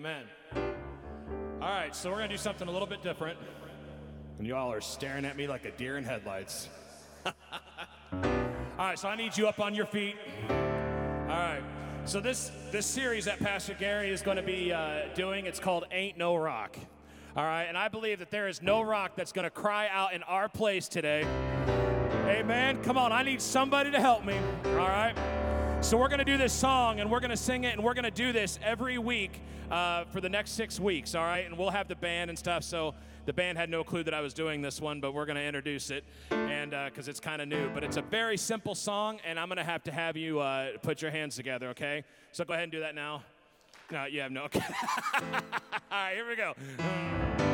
Amen. All right, so we're going to do something a little bit different. And you all are staring at me like a deer in headlights. all right, so I need you up on your feet. All right. So this this series that Pastor Gary is going to be uh, doing, it's called Ain't No Rock. All right, and I believe that there is no rock that's going to cry out in our place today. Amen. Come on, I need somebody to help me. All right. So we're going to do this song and we're going to sing it and we're going to do this every week uh, for the next six weeks. All right, and we'll have the band and stuff. So the band had no clue that I was doing this one, but we're going to introduce it, and because uh, it's kind of new. But it's a very simple song, and I'm going to have to have you uh, put your hands together. Okay? So go ahead and do that now. No, you have no. Okay. All right, here we go.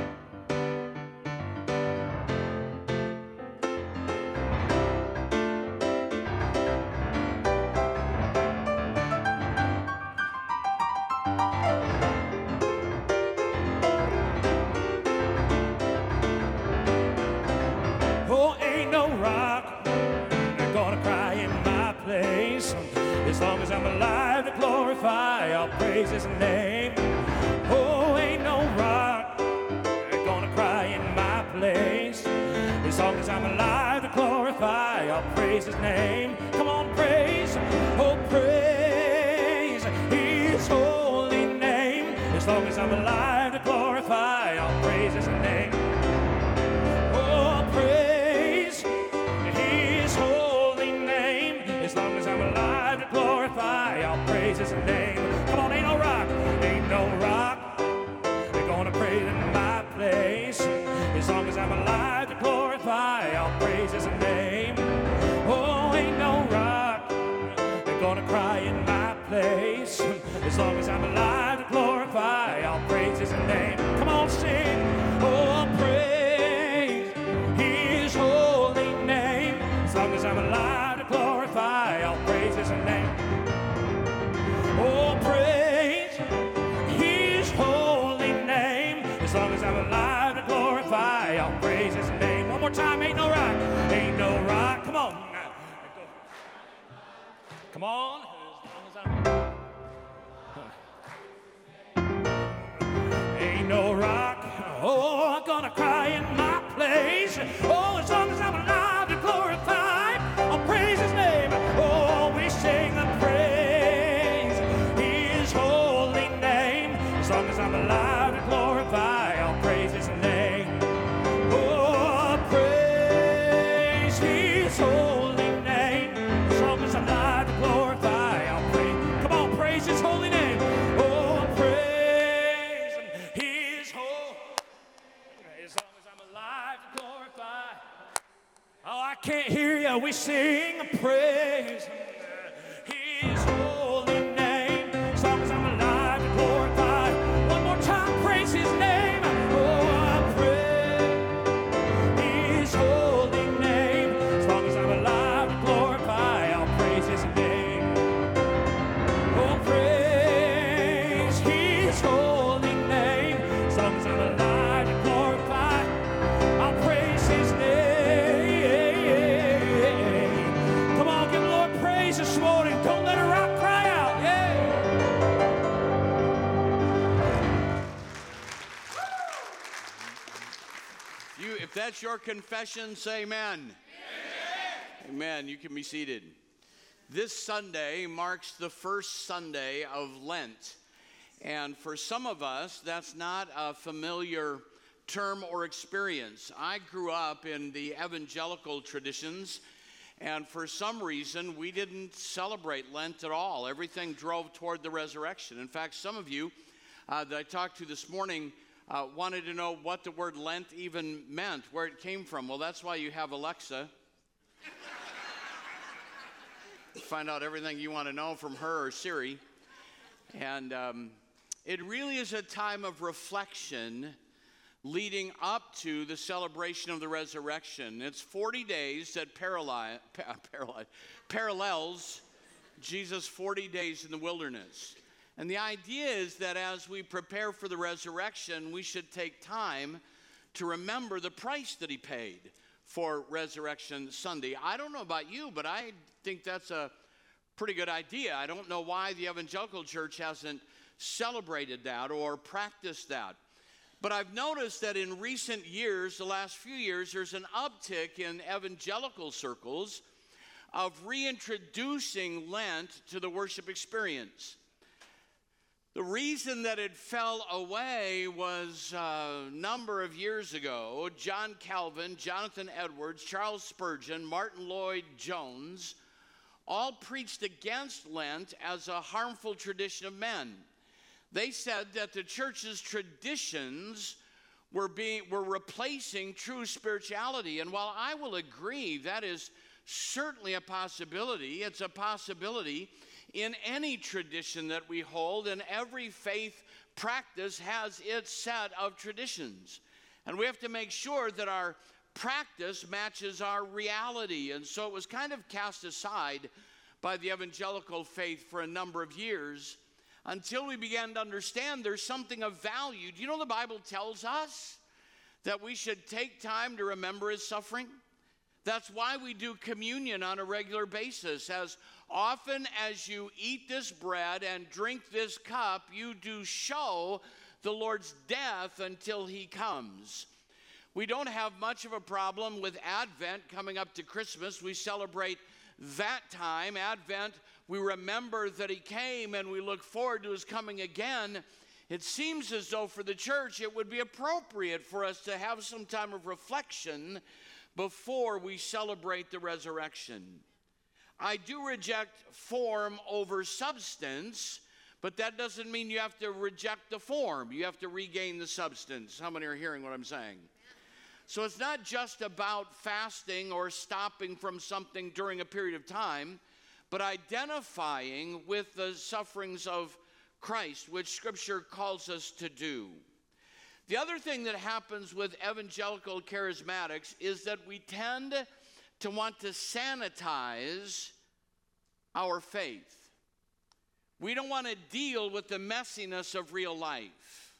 Alive to glorify, I'll praise His name. Oh, ain't no rock gonna cry in my place. As long as I'm alive to glorify, I'll praise His name. Come on, praise, oh praise His holy name. As long as I'm alive alive His name. One more time, ain't no rock, ain't no rock. Come on. Come on. Ain't no rock. Oh, I'm gonna cry in my place. Oh, We sing a His that's your confession, say amen. Amen. Amen. You can be seated. This Sunday marks the first Sunday of Lent. And for some of us, that's not a familiar term or experience. I grew up in the evangelical traditions, and for some reason, we didn't celebrate Lent at all. Everything drove toward the resurrection. In fact, some of you uh, that I talked to this morning uh, wanted to know what the word Lent even meant, where it came from. Well, that's why you have Alexa. Find out everything you want to know from her or Siri. And um, it really is a time of reflection leading up to the celebration of the resurrection. It's 40 days that paralyze, paralyze, parallels Jesus' 40 days in the wilderness. And the idea is that as we prepare for the resurrection, we should take time to remember the price that he paid for Resurrection Sunday. I don't know about you, but I think that's a pretty good idea. I don't know why the evangelical church hasn't celebrated that or practiced that. But I've noticed that in recent years, the last few years, there's an uptick in evangelical circles of reintroducing Lent to the worship experience. The reason that it fell away was a number of years ago. John Calvin, Jonathan Edwards, Charles Spurgeon, Martyn Lloyd-Jones all preached against Lent as a harmful tradition of men. They said that the church's traditions were being were replacing true spirituality. And while I will agree that is certainly a possibility, it's a possibility in any tradition that we hold, and every faith practice has its set of traditions. And we have to make sure that our practice matches our reality. And so it was kind of cast aside by the evangelical faith for a number of years until we began to understand there's something of value. Do you know the Bible tells us that we should take time to remember his suffering? That's why we do communion on a regular basis. As often as you eat this bread and drink this cup, you do show the Lord's death until he comes. We don't have much of a problem with Advent coming up to Christmas. We celebrate that time, Advent, we remember that He came and we look forward to His coming again. It seems as though for the church it would be appropriate for us to have some time of reflection before we celebrate the resurrection. I do reject form over substance, but that doesn't mean you have to reject the form. You have to regain the substance. How many are hearing what I'm saying? So it's not just about fasting or stopping from something during a period of time, but identifying with the sufferings of Christ, which Scripture calls us to do. The other thing that happens with evangelical charismatics is that we tend to want to sanitize our faith. We don't want to deal with the messiness of real life.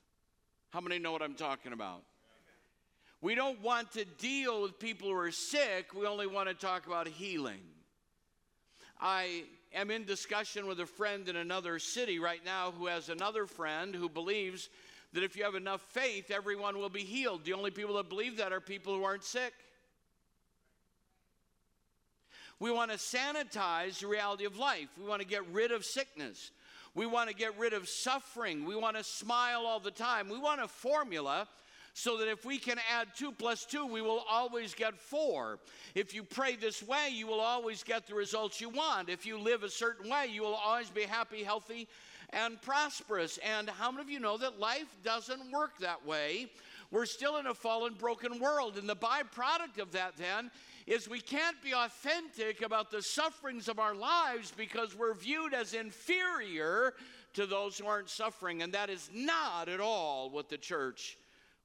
How many know what I'm talking about? We don't want to deal with people who are sick, we only want to talk about healing. I am in discussion with a friend in another city right now who has another friend who believes that if you have enough faith, everyone will be healed. The only people that believe that are people who aren't sick. We want to sanitize the reality of life. We want to get rid of sickness. We want to get rid of suffering. We want to smile all the time. We want a formula so that if we can add two plus two, we will always get four. If you pray this way, you will always get the results you want. If you live a certain way, you will always be happy, healthy, and prosperous. And how many of you know that life doesn't work that way? We're still in a fallen, broken world. And the byproduct of that then is we can't be authentic about the sufferings of our lives because we're viewed as inferior to those who aren't suffering. And that is not at all what the church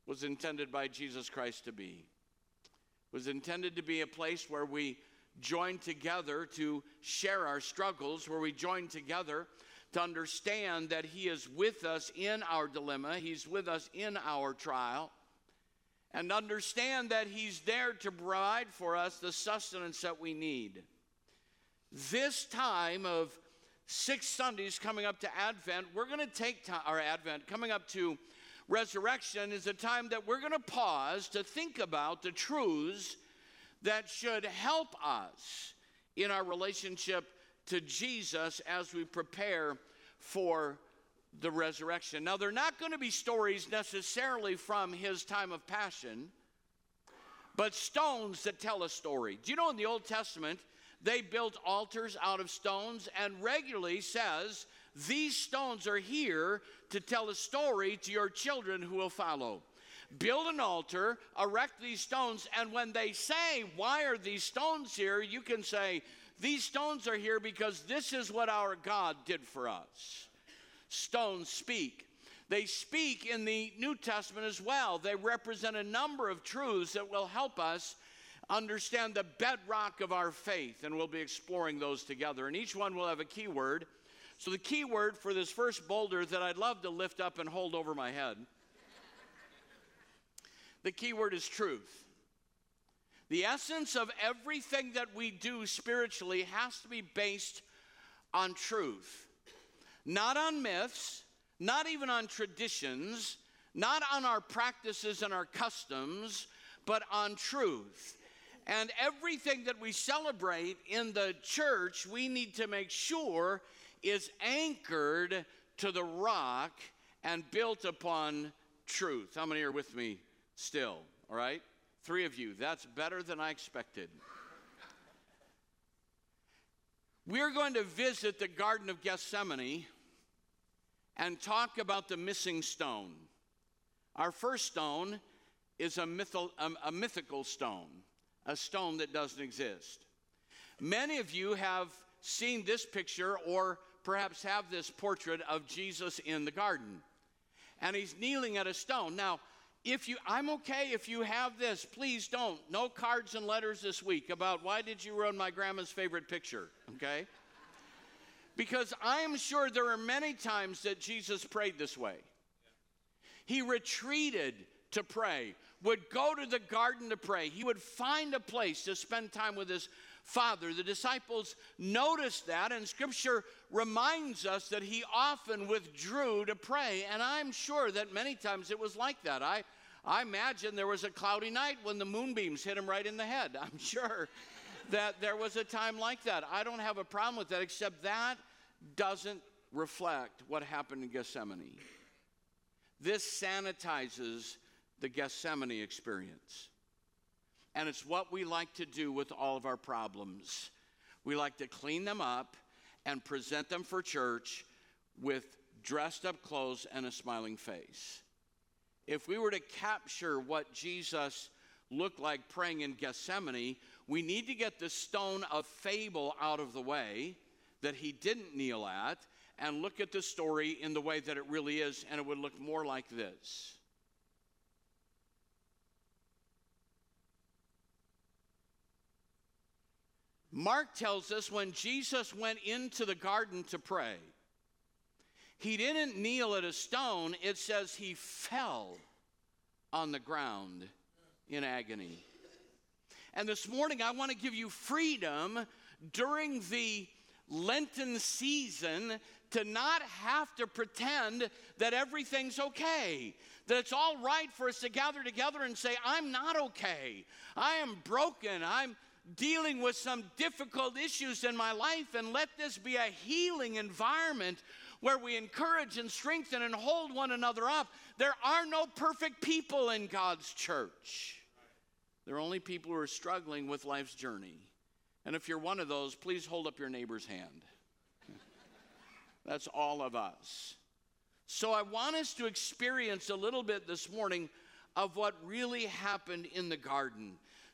was intended by Jesus Christ to be. It was intended to be a place where we join together to share our struggles, where we join together to understand that He is with us in our dilemma, He's with us in our trial, and understand that He's there to provide for us the sustenance that we need. This time of six Sundays coming up to Advent, we're going to take time, our Advent coming up to resurrection is a time that we're going to pause to think about the truths that should help us in our relationship to Jesus as we prepare for the resurrection. Now, they're not going to be stories necessarily from his time of passion, but stones that tell a story. Do you know in the Old Testament, they built altars out of stones and regularly says these stones are here to tell a story to your children who will follow. Build an altar, erect these stones, and when they say, Why are these stones here? you can say, These stones are here because this is what our God did for us. Stones speak. They speak in the New Testament as well. They represent a number of truths that will help us understand the bedrock of our faith, and we'll be exploring those together. And each one will have a key word. So, the key word for this first boulder that I'd love to lift up and hold over my head, the key word is truth. The essence of everything that we do spiritually has to be based on truth, not on myths, not even on traditions, not on our practices and our customs, but on truth. And everything that we celebrate in the church, we need to make sure is anchored to the rock and built upon truth. How many are with me still? All right? Three of you. That's better than I expected. We're going to visit the Garden of Gethsemane and talk about the missing stone. Our first stone is a, mythal, a, a mythical stone, a stone that doesn't exist. Many of you have seen this picture or perhaps have this portrait of Jesus in the garden. And he's kneeling at a stone. Now, if you I'm okay if you have this, please don't. No cards and letters this week about why did you ruin my grandma's favorite picture, okay? Because I am sure there are many times that Jesus prayed this way. He retreated to pray, would go to the garden to pray. He would find a place to spend time with his father. The disciples noticed that, and scripture reminds us that he often withdrew to pray. And I'm sure that many times it was like that. I, I imagine there was a cloudy night when the moonbeams hit him right in the head. I'm sure that there was a time like that. I don't have a problem with that, except that doesn't reflect what happened in Gethsemane. This sanitizes the Gethsemane experience. And it's what we like to do with all of our problems. We like to clean them up and present them for church with dressed up clothes and a smiling face. If we were to capture what Jesus looked like praying in Gethsemane, we need to get the stone of fable out of the way that he didn't kneel at and look at the story in the way that it really is, and it would look more like this. Mark tells us when Jesus went into the garden to pray, he didn't kneel at a stone, it says he fell on the ground in agony. And this morning, I want to give you freedom during the Lenten season to not have to pretend that everything's okay. That it's all right for us to gather together and say, I'm not okay. I am broken. I'm dealing with some difficult issues in my life, and let this be a healing environment where we encourage and strengthen and hold one another up. There are no perfect people in God's church. There are only people who are struggling with life's journey. And if you're one of those, please hold up your neighbor's hand. That's all of us. So I want us to experience a little bit this morning of what really happened in the garden.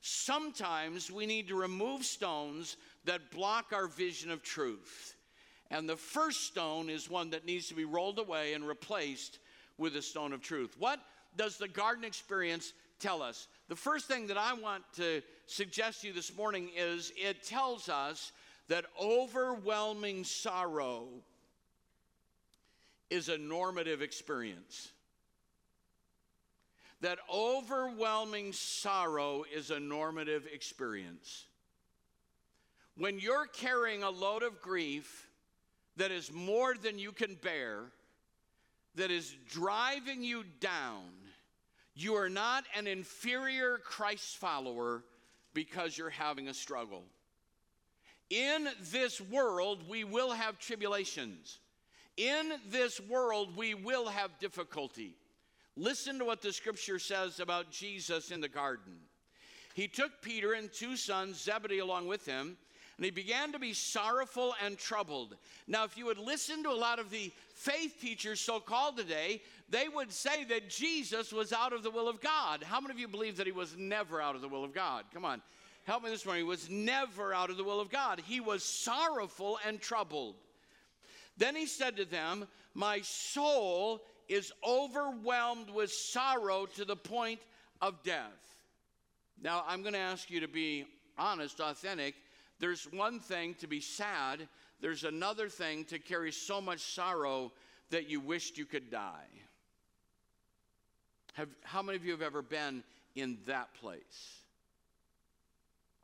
Sometimes we need to remove stones that block our vision of truth. And the first stone is one that needs to be rolled away and replaced with a stone of truth. What does the garden experience tell us? The first thing that I want to suggest to you this morning is it tells us that overwhelming sorrow is a normative experience that overwhelming sorrow is a normative experience. When you're carrying a load of grief that is more than you can bear, that is driving you down, you are not an inferior Christ follower because you're having a struggle. In this world, we will have tribulations. In this world, we will have difficulty. Listen to what the scripture says about Jesus in the garden. He took Peter and two sons, Zebedee, along with him, and he began to be sorrowful and troubled. Now, if you would listen to a lot of the faith teachers, so called today, they would say that Jesus was out of the will of God. How many of you believe that he was never out of the will of God? Come on, help me this morning. He was never out of the will of God. He was sorrowful and troubled. Then he said to them, My soul is overwhelmed with sorrow to the point of death. Now, I'm going to ask you to be honest, authentic. There's one thing to be sad, there's another thing to carry so much sorrow that you wished you could die. Have, how many of you have ever been in that place?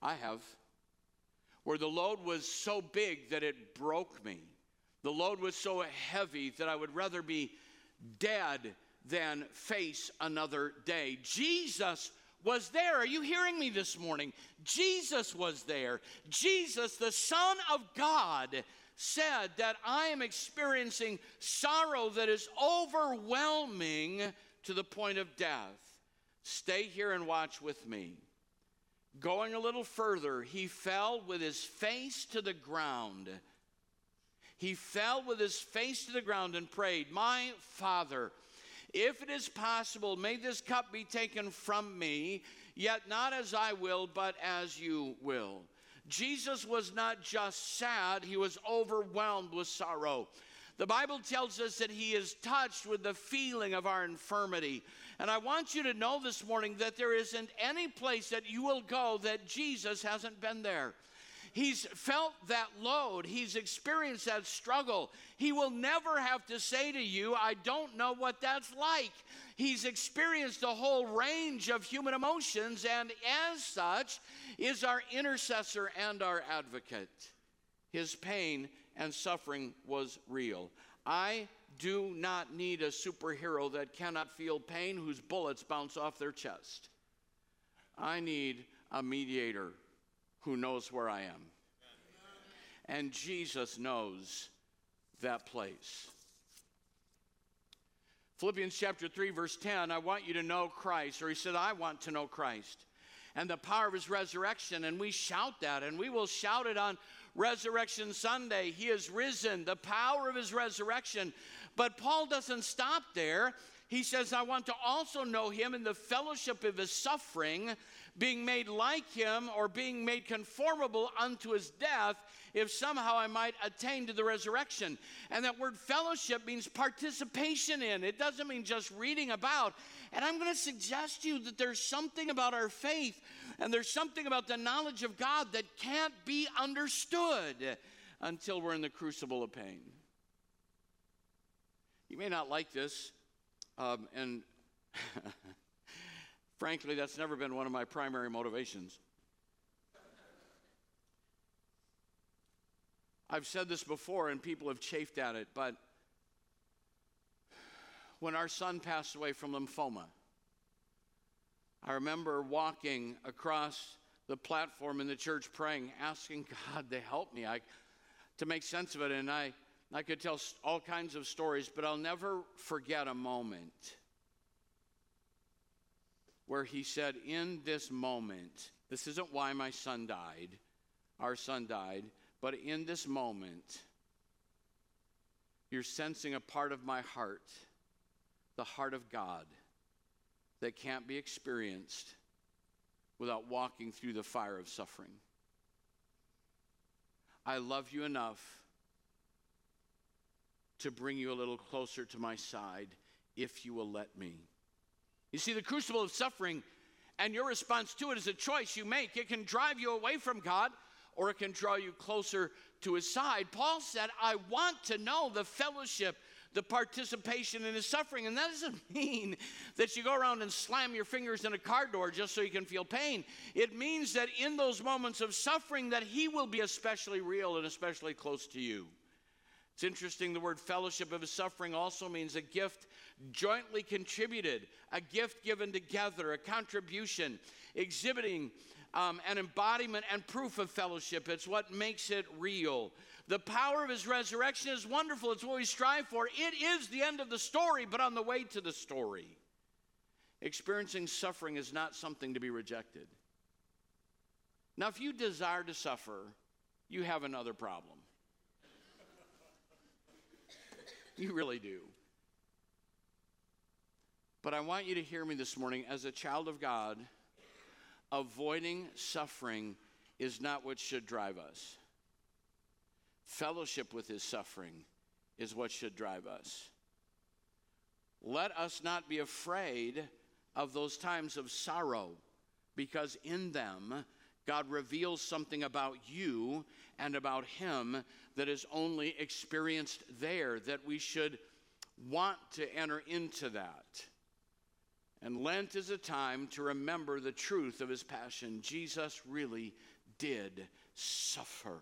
I have. Where the load was so big that it broke me. The load was so heavy that I would rather be dead than face another day. Jesus was there. Are you hearing me this morning? Jesus was there. Jesus, the Son of God, said that I am experiencing sorrow that is overwhelming to the point of death. Stay here and watch with me. Going a little further, he fell with his face to the ground. He fell with his face to the ground and prayed, My Father, if it is possible, may this cup be taken from me, yet not as I will, but as you will. Jesus was not just sad, he was overwhelmed with sorrow. The Bible tells us that he is touched with the feeling of our infirmity. And I want you to know this morning that there isn't any place that you will go that Jesus hasn't been there. He's felt that load. He's experienced that struggle. He will never have to say to you, I don't know what that's like. He's experienced the whole range of human emotions, and as such, is our intercessor and our advocate. His pain and suffering was real. I do not need a superhero that cannot feel pain whose bullets bounce off their chest. I need a mediator who knows where I am. And Jesus knows that place. Philippians chapter 3, verse 10 I want you to know Christ, or he said, I want to know Christ and the power of his resurrection. And we shout that, and we will shout it on Resurrection Sunday. He is risen, the power of his resurrection. But Paul doesn't stop there. He says, I want to also know him in the fellowship of his suffering, being made like him or being made conformable unto his death, if somehow I might attain to the resurrection. And that word fellowship means participation in, it doesn't mean just reading about. And I'm going to suggest to you that there's something about our faith and there's something about the knowledge of God that can't be understood until we're in the crucible of pain. You may not like this, um, and Frankly, that's never been one of my primary motivations. I've said this before and people have chafed at it, but when our son passed away from lymphoma, I remember walking across the platform in the church praying, asking God to help me I, to make sense of it. And I, I could tell all kinds of stories, but I'll never forget a moment where he said, In this moment, this isn't why my son died, our son died, but in this moment, you're sensing a part of my heart, the heart of God, that can't be experienced without walking through the fire of suffering. I love you enough to bring you a little closer to my side if you will let me. You see, the crucible of suffering and your response to it is a choice you make. It can drive you away from God or it can draw you closer to his side. Paul said, I want to know the fellowship, the participation in his suffering. And that doesn't mean that you go around and slam your fingers in a car door just so you can feel pain. It means that in those moments of suffering that he will be especially real and especially close to you. It's interesting, the word fellowship of his suffering also means a gift jointly contributed, a gift given together, a contribution, exhibiting um, an embodiment and proof of fellowship. It's what makes it real. The power of his resurrection is wonderful. It's what we strive for. It is the end of the story, but on the way to the story. Experiencing suffering is not something to be rejected. Now, if you desire to suffer, you have another problem. You really do. But I want you to hear me this morning as a child of God, avoiding suffering is not what should drive us. Fellowship with his suffering is what should drive us. Let us not be afraid of those times of sorrow because in them God reveals something about you and about Him that is only experienced there, that we should want to enter into that. And Lent is a time to remember the truth of His passion. Jesus really did suffer.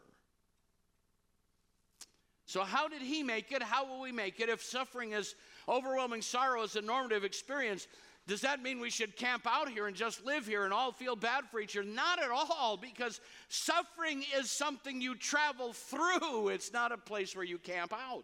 So, how did he make it? How will we make it? If suffering is overwhelming sorrow is a normative experience, does that mean we should camp out here and just live here and all feel bad for each other? Not at all, because suffering is something you travel through. It's not a place where you camp out.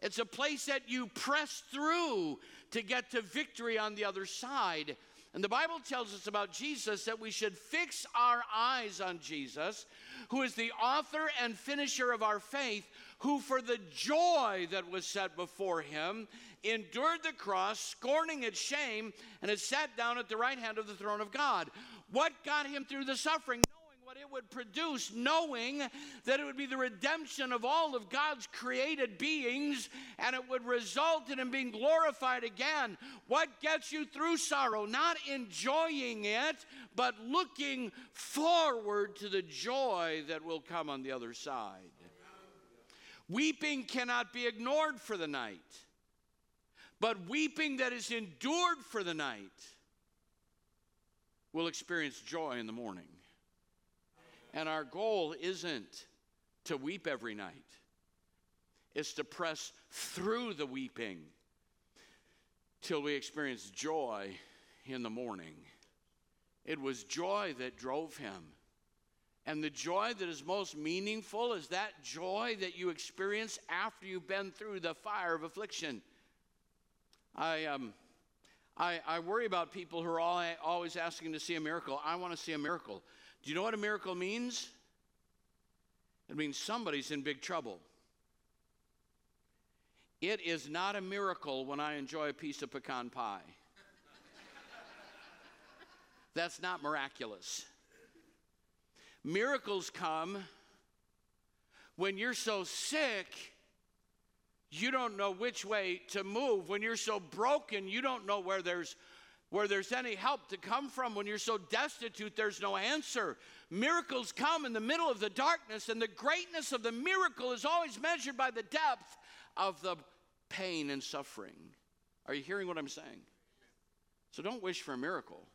It's a place that you press through to get to victory on the other side. And the Bible tells us about Jesus that we should fix our eyes on Jesus, who is the author and finisher of our faith, who for the joy that was set before him endured the cross, scorning its shame, and has sat down at the right hand of the throne of God. What got him through the suffering? what it would produce, knowing that it would be the redemption of all of God's created beings and it would result in Him being glorified again. What gets you through sorrow? Not enjoying it, but looking forward to the joy that will come on the other side. Weeping cannot be ignored for the night, but weeping that is endured for the night will experience joy in the morning. And our goal isn't to weep every night, it's to press through the weeping till we experience joy in the morning. It was joy that drove him. And the joy that is most meaningful is that joy that you experience after you've been through the fire of affliction. I, um, I, I worry about people who are all, always asking to see a miracle. I want to see a miracle. Do you know what a miracle means? It means somebody's in big trouble. It is not a miracle when I enjoy a piece of pecan pie. That's not miraculous. Miracles come when you're so sick, you don't know which way to move. When you're so broken, you don't know where there's where there's any help to come from. When you're so destitute, there's no answer. Miracles come in the middle of the darkness, and the greatness of the miracle is always measured by the depth of the pain and suffering. Are you hearing what I'm saying? So don't wish for a miracle.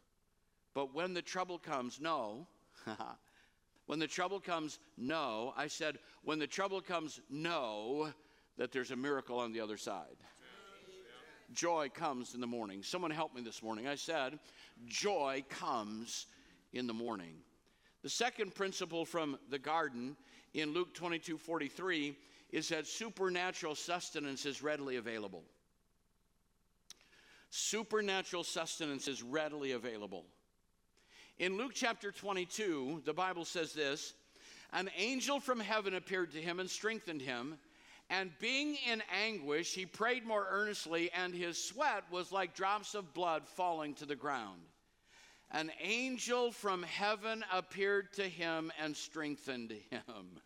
But when the trouble comes, no. when the trouble comes, no. I said, when the trouble comes, no, that there's a miracle on the other side joy comes in the morning. Someone help me this morning. I said, joy comes in the morning. The second principle from the garden in Luke 22 43 is that supernatural sustenance is readily available. Supernatural sustenance is readily available. In Luke chapter 22, the Bible says this An angel from heaven appeared to him and strengthened him. And being in anguish, he prayed more earnestly, and his sweat was like drops of blood falling to the ground. An angel from heaven appeared to him and strengthened him.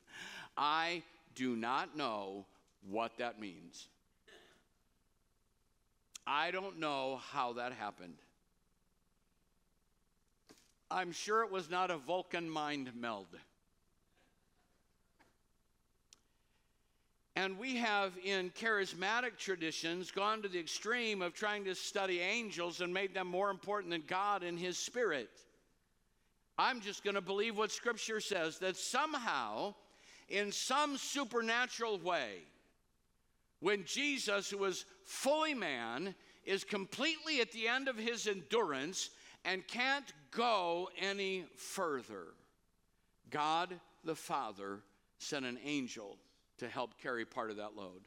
I do not know what that means. I don't know how that happened. I'm sure it was not a Vulcan mind meld. And we have in charismatic traditions gone to the extreme of trying to study angels and made them more important than God and His Spirit. I'm just going to believe what Scripture says that somehow, in some supernatural way, when Jesus, who was fully man, is completely at the end of his endurance and can't go any further, God the Father sent an angel to help carry part of that load.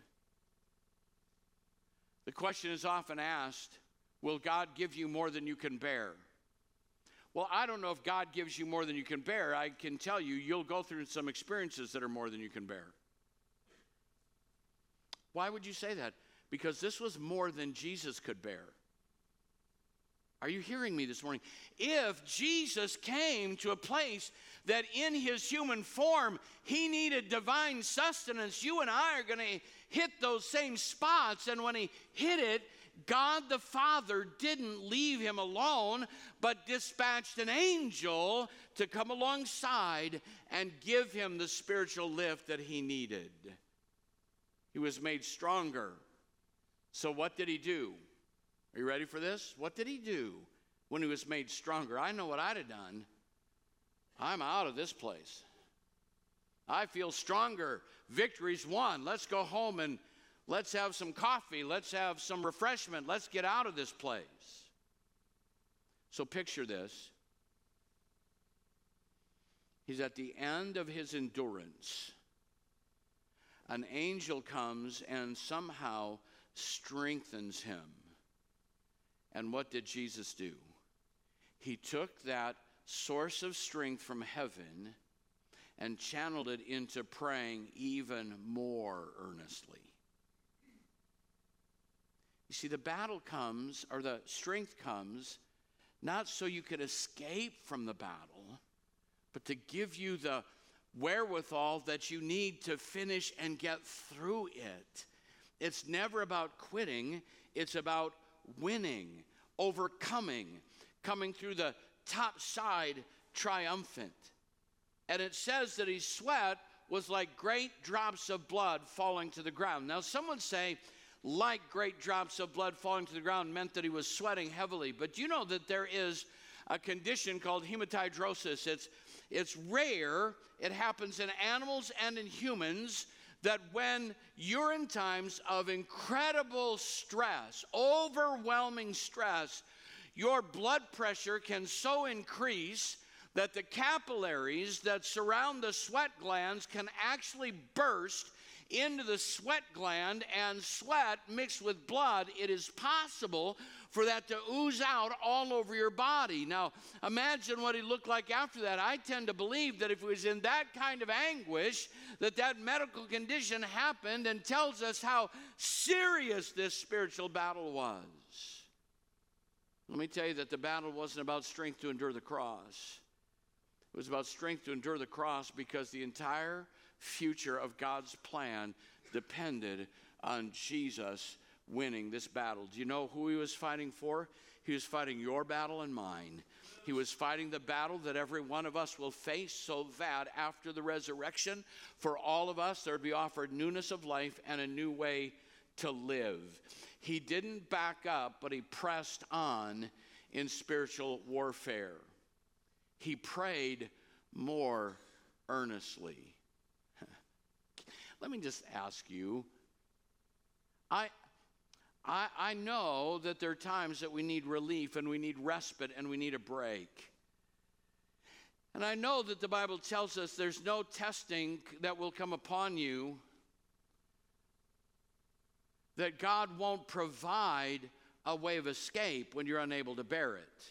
The question is often asked Will God give you more than you can bear? Well, I don't know if God gives you more than you can bear. I can tell you, you'll go through some experiences that are more than you can bear. Why would you say that? Because this was more than Jesus could bear. Are you hearing me this morning? If Jesus came to a place that in his human form he needed divine sustenance, you and I are going to hit those same spots. And when he hit it, God the Father didn't leave him alone, but dispatched an angel to come alongside and give him the spiritual lift that he needed. He was made stronger. So, what did he do? Are you ready for this? What did he do when he was made stronger? I know what I'd have done. I'm out of this place. I feel stronger. Victory's won. Let's go home and let's have some coffee. Let's have some refreshment. Let's get out of this place. So picture this. He's at the end of his endurance. An angel comes and somehow strengthens him. And what did Jesus do? He took that source of strength from heaven and channeled it into praying even more earnestly. You see, the battle comes, or the strength comes, not so you could escape from the battle, but to give you the wherewithal that you need to finish and get through it. It's never about quitting, it's about winning, overcoming, coming through the top side triumphant. And it says that his sweat was like great drops of blood falling to the ground. Now, some would say, like great drops of blood falling to the ground meant that he was sweating heavily. But you know that there is a condition called hematidrosis. It's, it's rare, it happens in animals and in humans. That when you're in times of incredible stress, overwhelming stress, your blood pressure can so increase that the capillaries that surround the sweat glands can actually burst into the sweat gland and sweat mixed with blood. It is possible for that to ooze out all over your body. Now, imagine what he looked like after that. I tend to believe that if he was in that kind of anguish, that that medical condition happened and tells us how serious this spiritual battle was. Let me tell you that the battle wasn't about strength to endure the cross. It was about strength to endure the cross because the entire future of God's plan depended on Jesus winning this battle. Do you know who he was fighting for? He was fighting your battle and mine. He was fighting the battle that every one of us will face so that after the resurrection, for all of us, there would be offered newness of life and a new way to live. He didn't back up, but he pressed on in spiritual warfare. He prayed more earnestly. Let me just ask you I, I, I know that there are times that we need relief and we need respite and we need a break. And I know that the Bible tells us there's no testing that will come upon you that God won't provide a way of escape when you're unable to bear it.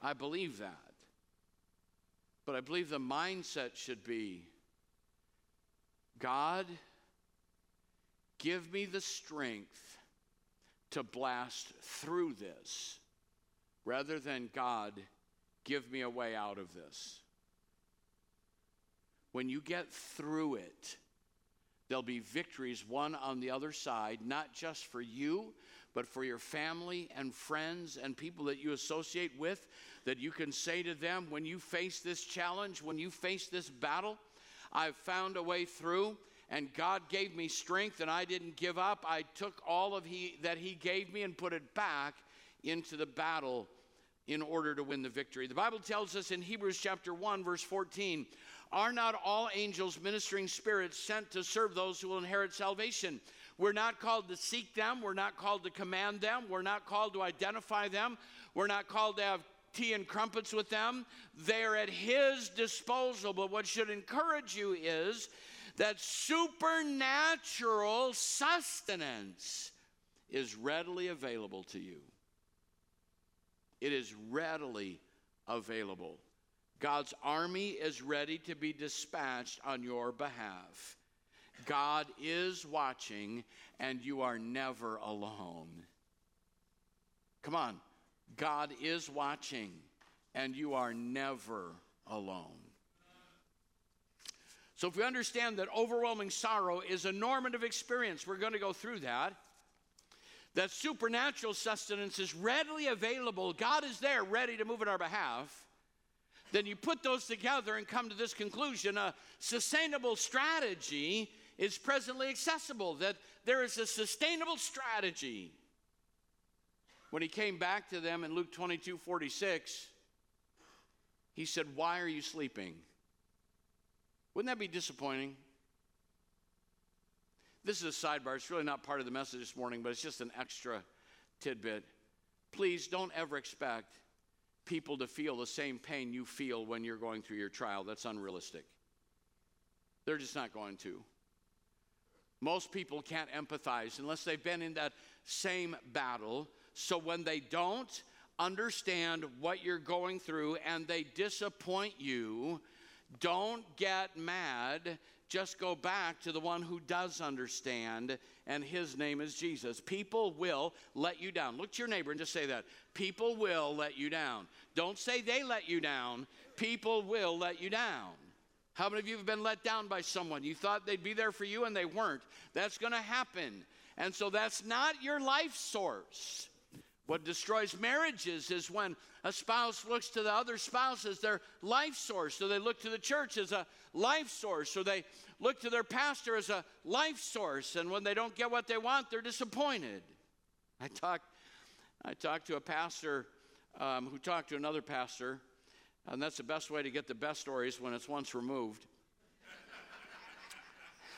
I believe that. But I believe the mindset should be God, give me the strength to blast through this rather than God, give me a way out of this. When you get through it, there'll be victories won on the other side, not just for you, but for your family and friends and people that you associate with, that you can say to them, when you face this challenge, when you face this battle, I've found a way through and God gave me strength and I didn't give up. I took all of he that he gave me and put it back into the battle in order to win the victory. The Bible tells us in Hebrews chapter 1 verse 14, are not all angels ministering spirits sent to serve those who will inherit salvation? We're not called to seek them, we're not called to command them, we're not called to identify them, we're not called to have tea and crumpets with them. They're at His disposal. But what should encourage you is that supernatural sustenance is readily available to you. It is readily available. God's army is ready to be dispatched on your behalf. God is watching, and you are never alone. Come on. God is watching, and you are never alone. So, if we understand that overwhelming sorrow is a normative experience, we're going to go through that. That supernatural sustenance is readily available, God is there ready to move in our behalf. Then you put those together and come to this conclusion a sustainable strategy is presently accessible, that there is a sustainable strategy when he came back to them in Luke 22 46, he said, Why are you sleeping? Wouldn't that be disappointing? This is a sidebar. It's really not part of the message this morning, but it's just an extra tidbit. Please don't ever expect people to feel the same pain you feel when you're going through your trial. That's unrealistic. They're just not going to. Most people can't empathize unless they've been in that same battle. So when they don't understand what you're going through and they disappoint you, don't get mad. Just go back to the one who does understand, and his name is Jesus. People will let you down. Look to your neighbor and just say that. People will let you down. Don't say they let you down. People will let you down. How many of you have been let down by someone? You thought they'd be there for you and they weren't. That's going to happen. And so that's not your life source. What destroys marriages is when a spouse looks to the other spouse as their life source, or they look to the church as a life source, or they look to their pastor as a life source, and when they don't get what they want, they're disappointed. I talked, I talked to a pastor um, who talked to another pastor, and that's the best way to get the best stories when it's once removed.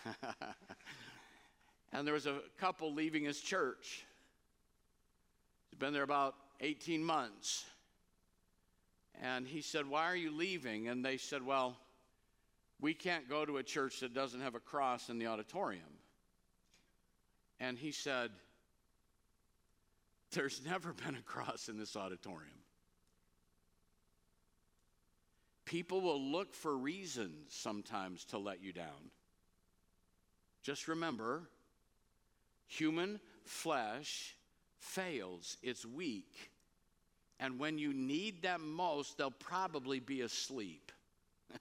and there was a couple leaving his church He's been there about 18 months. And he said, Why are you leaving? And they said, Well, we can't go to a church that doesn't have a cross in the auditorium. And he said, There's never been a cross in this auditorium. People will look for reasons sometimes to let you down. Just remember, human flesh fails, it's weak. And when you need them most, they'll probably be asleep.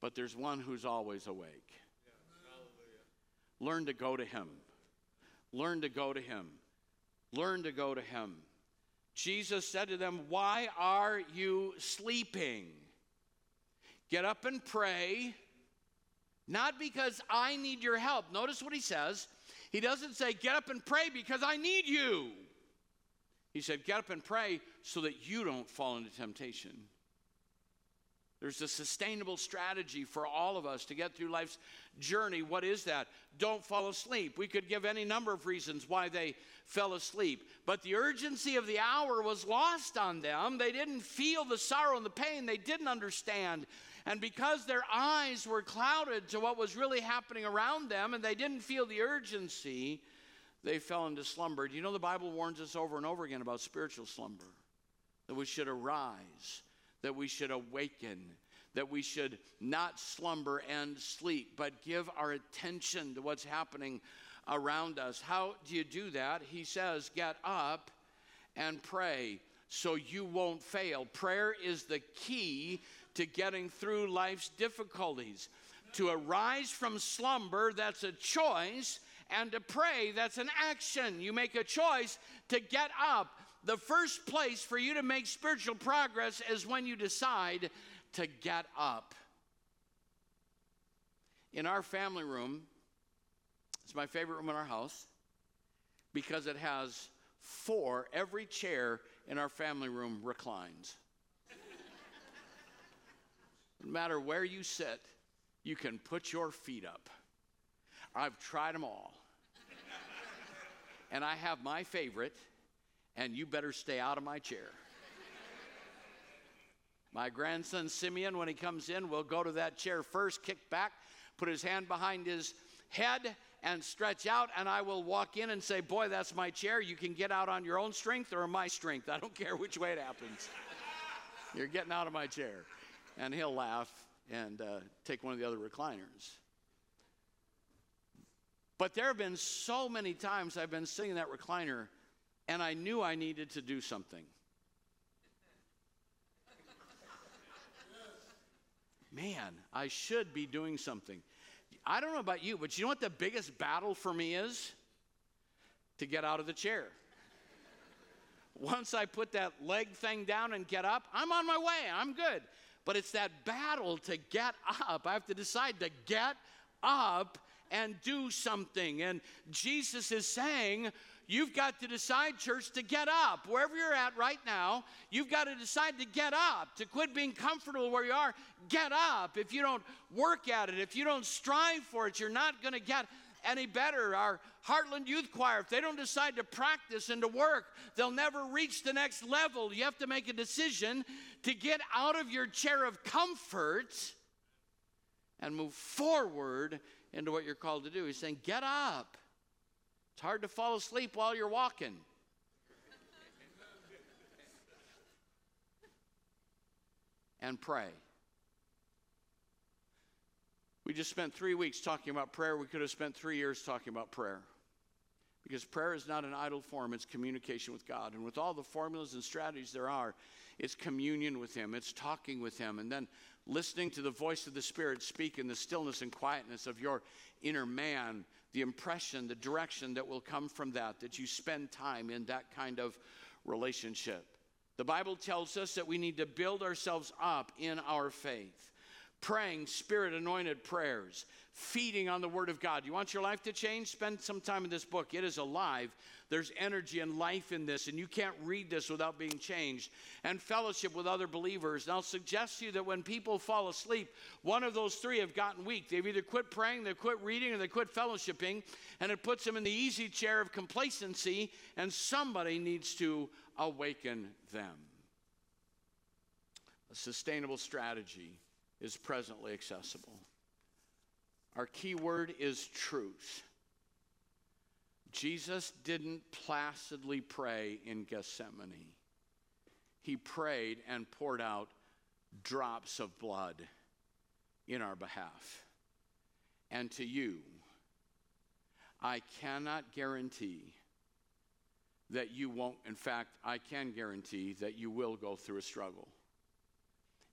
but there's one who's always awake. Learn to go to him. Learn to go to him. Learn to go to him. Jesus said to them, Why are you sleeping? Get up and pray, not because I need your help. Notice what he says he doesn't say, Get up and pray because I need you. He said, Get up and pray so that you don't fall into temptation. There's a sustainable strategy for all of us to get through life's journey. What is that? Don't fall asleep. We could give any number of reasons why they fell asleep, but the urgency of the hour was lost on them. They didn't feel the sorrow and the pain, they didn't understand and because their eyes were clouded to what was really happening around them and they didn't feel the urgency, they fell into slumber. Do you know the Bible warns us over and over again about spiritual slumber? That we should arise, that we should awaken, that we should not slumber and sleep, but give our attention to what's happening around us. How do you do that? He says, Get up and pray so you won't fail. Prayer is the key to getting through life's difficulties. To arise from slumber, that's a choice, and to pray, that's an action. You make a choice to get up. The first place for you to make spiritual progress is when you decide to get up. In our family room, it's my favorite room in our house because it has four, every chair in our family room reclines. No matter where you sit, you can put your feet up. I've tried them all. and I have my favorite, and you better stay out of my chair. My grandson Simeon, when he comes in, will go to that chair first, kick back, put his hand behind his head, and stretch out. And I will walk in and say, Boy, that's my chair. You can get out on your own strength or my strength. I don't care which way it happens. You're getting out of my chair and he'll laugh and uh, take one of the other recliners. But there have been so many times I've been sitting in that recliner and I knew I needed to do something. Man, I should be doing something. I don't know about you, but you know what the biggest battle for me is? To get out of the chair. Once I put that leg thing down and get up, I'm on my way. I'm good. But it's that battle to get up. I have to decide to get up and do something. And Jesus is saying, you've got to decide, church, to get up. Wherever you're at right now, you've got to decide to get up, to quit being comfortable where you are. Get up. If you don't work at it, if you don't strive for it, you're not going to get any better. Our Heartland Youth Choir, if they don't decide to practice and to work, they'll never reach the next level. You have to make a decision to get out of your chair of comfort and move forward into what you're called to do. He's saying, Get up. It's hard to fall asleep while you're walking. and pray. We just spent three weeks talking about prayer. We could have spent three years talking about prayer. Because prayer is not an idle form, it's communication with God. And with all the formulas and strategies there are, it's communion with Him, it's talking with Him, and then listening to the voice of the Spirit speak in the stillness and quietness of your inner man, the impression, the direction that will come from that, that you spend time in that kind of relationship. The Bible tells us that we need to build ourselves up in our faith praying spirit anointed prayers, feeding on the Word of God. You want your life to change? Spend some time in this book. It is alive. There's energy and life in this, and you can't read this without being changed. And fellowship with other believers. And I'll suggest to you that when people fall asleep, one of those three have gotten weak. They've either quit praying, they quit reading, or they quit fellowshipping, and it puts them in the easy chair of complacency, and somebody needs to awaken them. A sustainable strategy is presently accessible. Our key word is truth. Jesus didn't placidly pray in Gethsemane. He prayed and poured out drops of blood in our behalf. And to you, I cannot guarantee that you won't, in fact, I can guarantee that you will go through a struggle.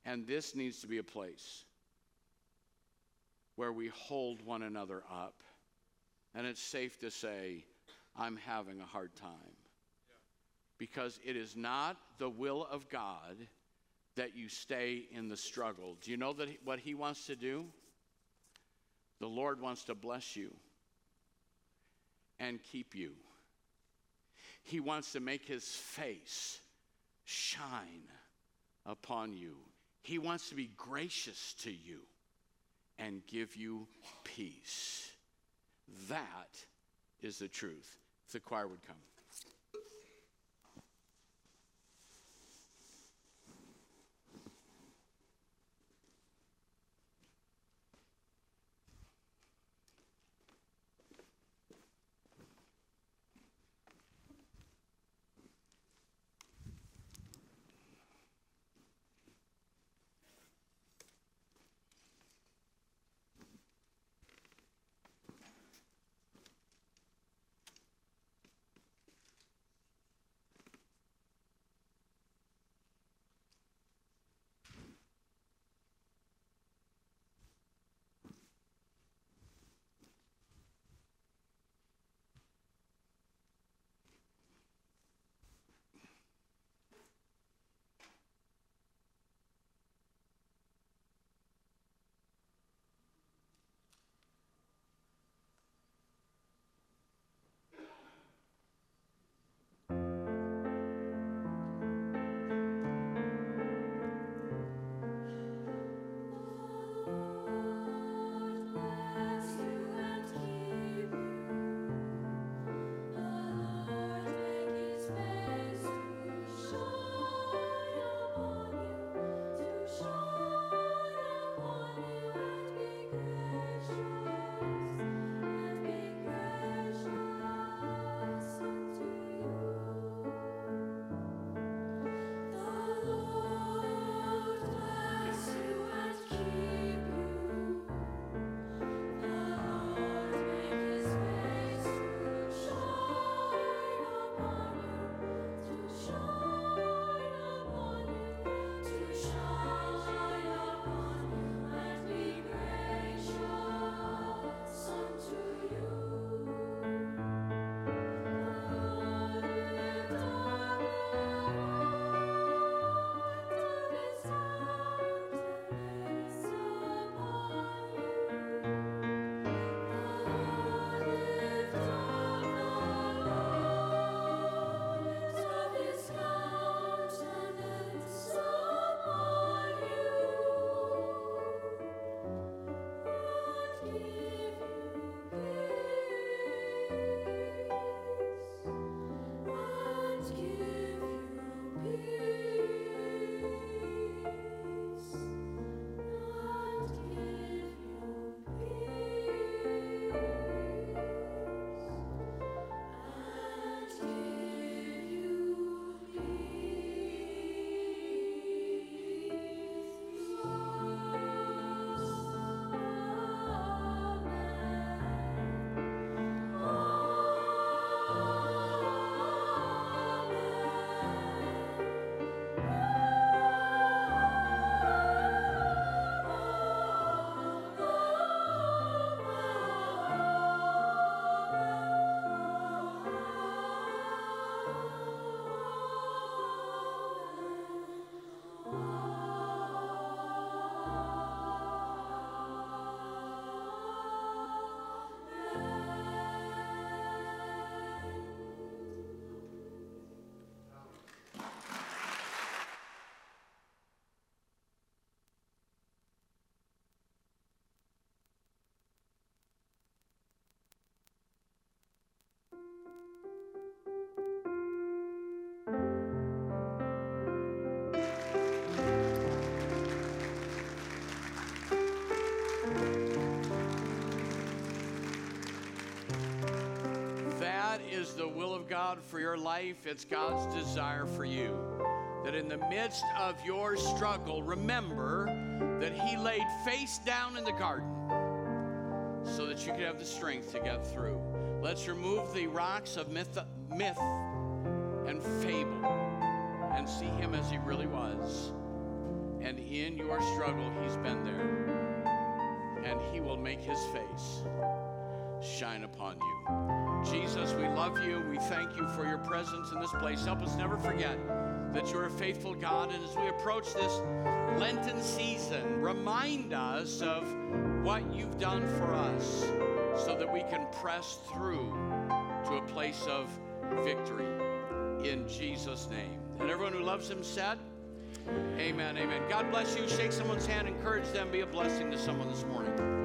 And this needs to be a place where we hold one another up. And it's safe to say, I'm having a hard time. Because it is not the will of God that you stay in the struggle. Do you know that what He wants to do? The Lord wants to bless you and keep you. He wants to make His face shine upon you he wants to be gracious to you and give you peace. That is the truth. If the choir would come. For your life, it's God's desire for you. That in the midst of your struggle, remember that He laid face down in the garden so that you could have the strength to get through. Let's remove the rocks of myth, myth and fable and see Him as He really was. And in your struggle, He's been there. And He will make His face shine upon you. Jesus, we love you. We thank you for your presence in this place. Help us never forget that you're a faithful God. And as we approach this Lenten season, remind us of what you've done for us so that we can press through to a place of victory in Jesus' name. And everyone who loves him said, Amen, amen. God bless you. Shake someone's hand, encourage them, be a blessing to someone this morning.